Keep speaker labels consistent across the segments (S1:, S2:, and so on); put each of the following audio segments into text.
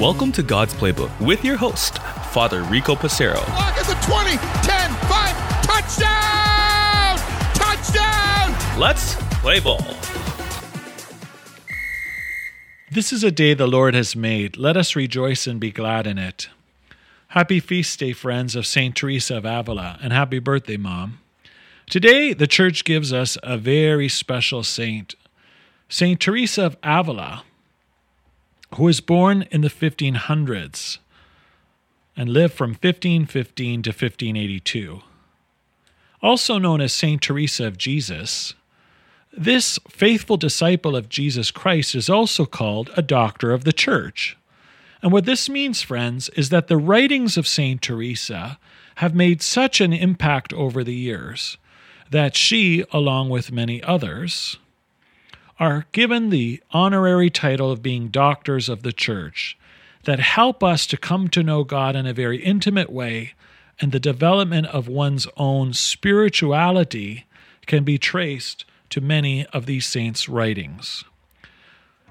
S1: Welcome to God's Playbook with your host, Father Rico Passero.
S2: Lock at the 20, 10, 5, touchdown! Touchdown!
S1: Let's play ball.
S3: This is a day the Lord has made. Let us rejoice and be glad in it. Happy feast day, friends of St. Teresa of Avila, and happy birthday, Mom. Today, the church gives us a very special saint, St. Teresa of Avila, who was born in the 1500s and lived from 1515 to 1582. Also known as St. Teresa of Jesus, this faithful disciple of Jesus Christ is also called a doctor of the church. And what this means, friends, is that the writings of St. Teresa have made such an impact over the years that she, along with many others, are given the honorary title of being doctors of the church that help us to come to know God in a very intimate way, and the development of one's own spirituality can be traced to many of these saints' writings.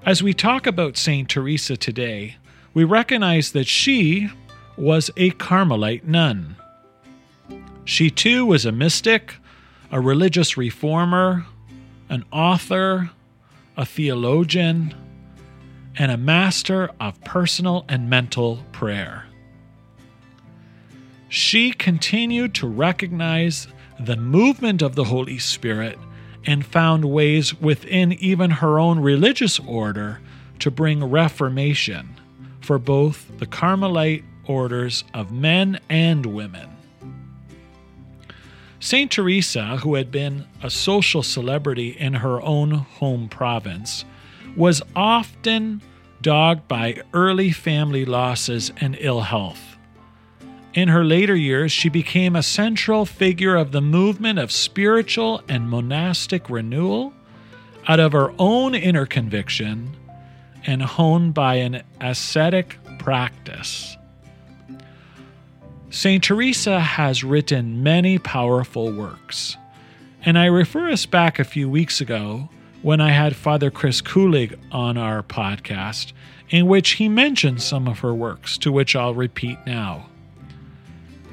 S3: As we talk about St. Teresa today, we recognize that she was a Carmelite nun. She too was a mystic, a religious reformer, an author, a theologian, and a master of personal and mental prayer. She continued to recognize the movement of the Holy Spirit and found ways within even her own religious order to bring reformation for both the Carmelite orders of men and women. St. Teresa, who had been a social celebrity in her own home province, was often dogged by early family losses and ill health. In her later years, she became a central figure of the movement of spiritual and monastic renewal out of her own inner conviction and honed by an ascetic practice. St. Teresa has written many powerful works, and I refer us back a few weeks ago when I had Father Chris Kulig on our podcast, in which he mentioned some of her works, to which I'll repeat now.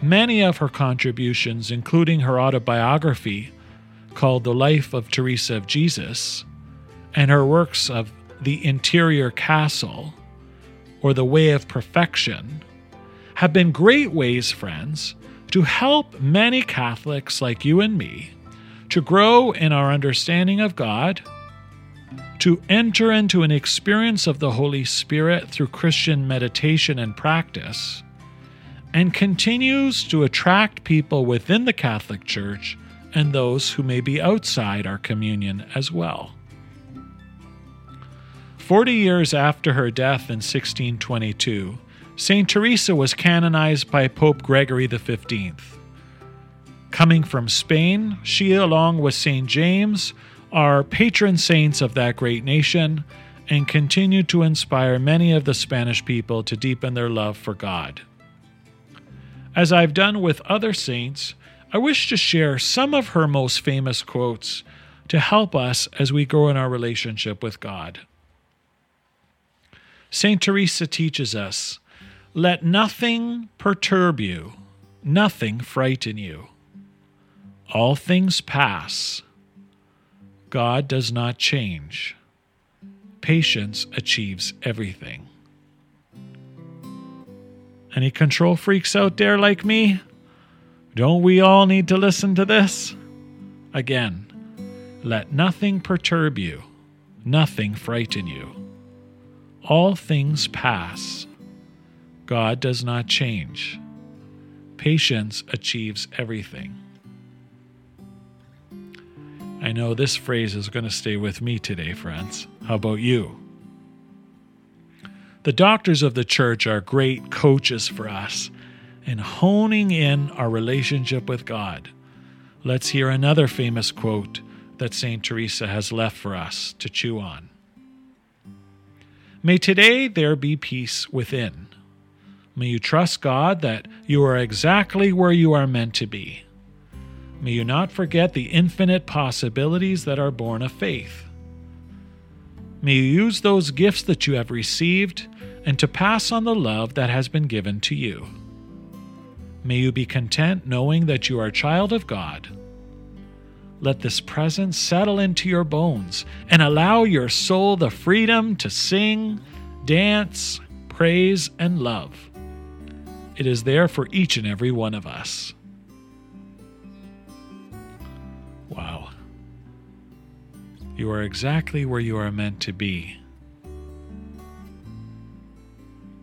S3: Many of her contributions, including her autobiography called The Life of Teresa of Jesus, and her works of The Interior Castle or The Way of Perfection, have been great ways, friends, to help many Catholics like you and me to grow in our understanding of God, to enter into an experience of the Holy Spirit through Christian meditation and practice and continues to attract people within the Catholic Church and those who may be outside our communion as well. Forty years after her death in 1622, St. Teresa was canonized by Pope Gregory XV. Coming from Spain, she, along with St. James, are patron saints of that great nation and continue to inspire many of the Spanish people to deepen their love for God. As I've done with other saints, I wish to share some of her most famous quotes to help us as we grow in our relationship with God. St. Teresa teaches us let nothing perturb you, nothing frighten you. All things pass. God does not change. Patience achieves everything. Any control freaks out there like me? Don't we all need to listen to this? Again, let nothing perturb you, nothing frighten you. All things pass. God does not change. Patience achieves everything. I know this phrase is going to stay with me today, friends. How about you? The doctors of the church are great coaches for us in honing in our relationship with God. Let's hear another famous quote that St. Teresa has left for us to chew on. May today there be peace within. May you trust God that you are exactly where you are meant to be. May you not forget the infinite possibilities that are born of faith. May you use those gifts that you have received and to pass on the love that has been given to you. May you be content knowing that you are a child of God. Let this presence settle into your bones and allow your soul the freedom to sing, dance, praise, and love. It is there for each and every one of us. Wow. You are exactly where you are meant to be.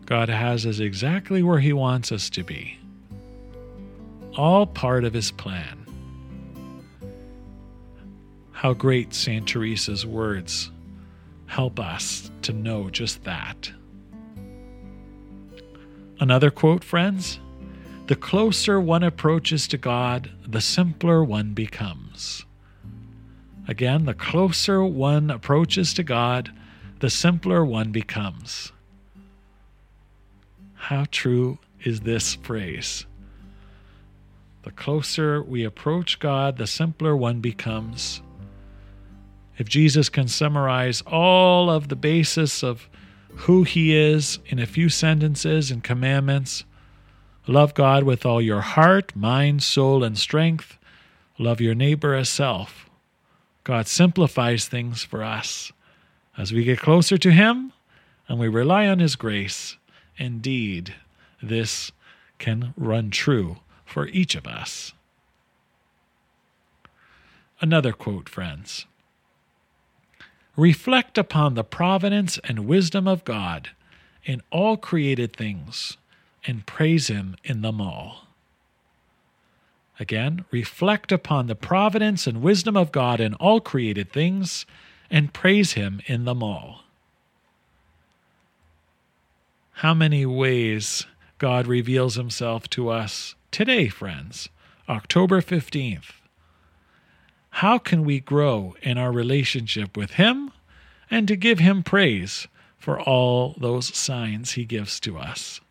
S3: God has us exactly where He wants us to be. All part of His plan. How great St. Teresa's words help us to know just that. Another quote, friends The closer one approaches to God, the simpler one becomes. Again, the closer one approaches to God, the simpler one becomes. How true is this phrase? The closer we approach God, the simpler one becomes. If Jesus can summarize all of the basis of who he is in a few sentences and commandments, love God with all your heart, mind, soul, and strength, love your neighbor as self. God simplifies things for us. As we get closer to Him and we rely on His grace, indeed, this can run true for each of us. Another quote, friends. Reflect upon the providence and wisdom of God in all created things and praise Him in them all. Again, reflect upon the providence and wisdom of God in all created things and praise Him in them all. How many ways God reveals Himself to us today, friends, October 15th. How can we grow in our relationship with Him and to give Him praise for all those signs He gives to us?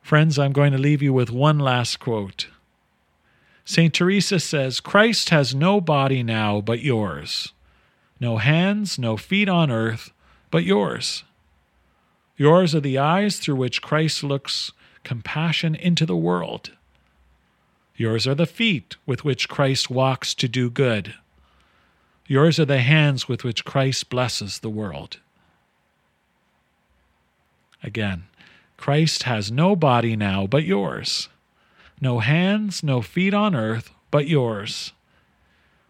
S3: Friends, I'm going to leave you with one last quote. St. Teresa says, Christ has no body now but yours, no hands, no feet on earth but yours. Yours are the eyes through which Christ looks compassion into the world. Yours are the feet with which Christ walks to do good. Yours are the hands with which Christ blesses the world. Again, Christ has no body now but yours, no hands, no feet on earth but yours.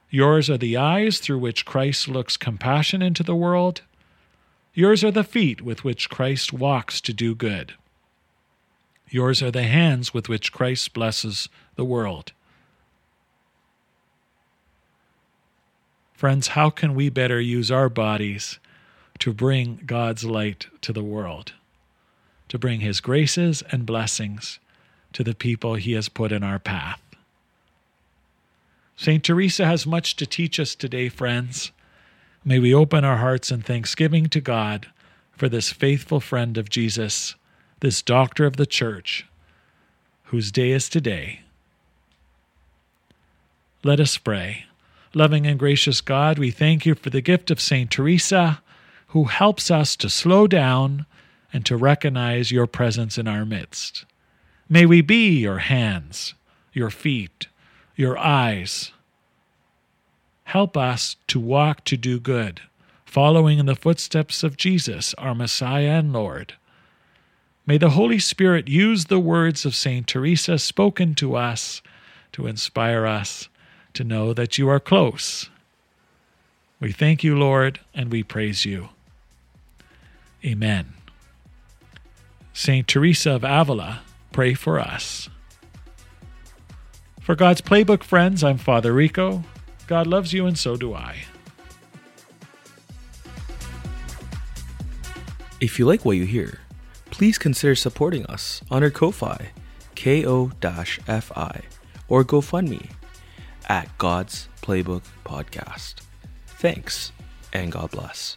S3: Yours are the eyes through which Christ looks compassion into the world. Yours are the feet with which Christ walks to do good. Yours are the hands with which Christ blesses the world. Friends, how can we better use our bodies to bring God's light to the world? to bring His graces and blessings to the people He has put in our path. St. Teresa has much to teach us today, friends. May we open our hearts in thanksgiving to God for this faithful friend of Jesus, this doctor of the church, whose day is today. Let us pray. Loving and gracious God, we thank you for the gift of St. Teresa, who helps us to slow down and to recognize your presence in our midst. May we be your hands, your feet, your eyes. Help us to walk to do good, following in the footsteps of Jesus, our Messiah and Lord. May the Holy Spirit use the words of St. Teresa spoken to us to inspire us to know that you are close. We thank you, Lord, and we praise you. Amen. St. Teresa of Avila, pray for us. For God's Playbook friends, I'm Father Rico. God loves you, and so do I.
S1: If you like what you hear, please consider supporting us on our Ko-Fi, ko-fi, or GoFundMe at God's Playbook Podcast. Thanks, and God bless.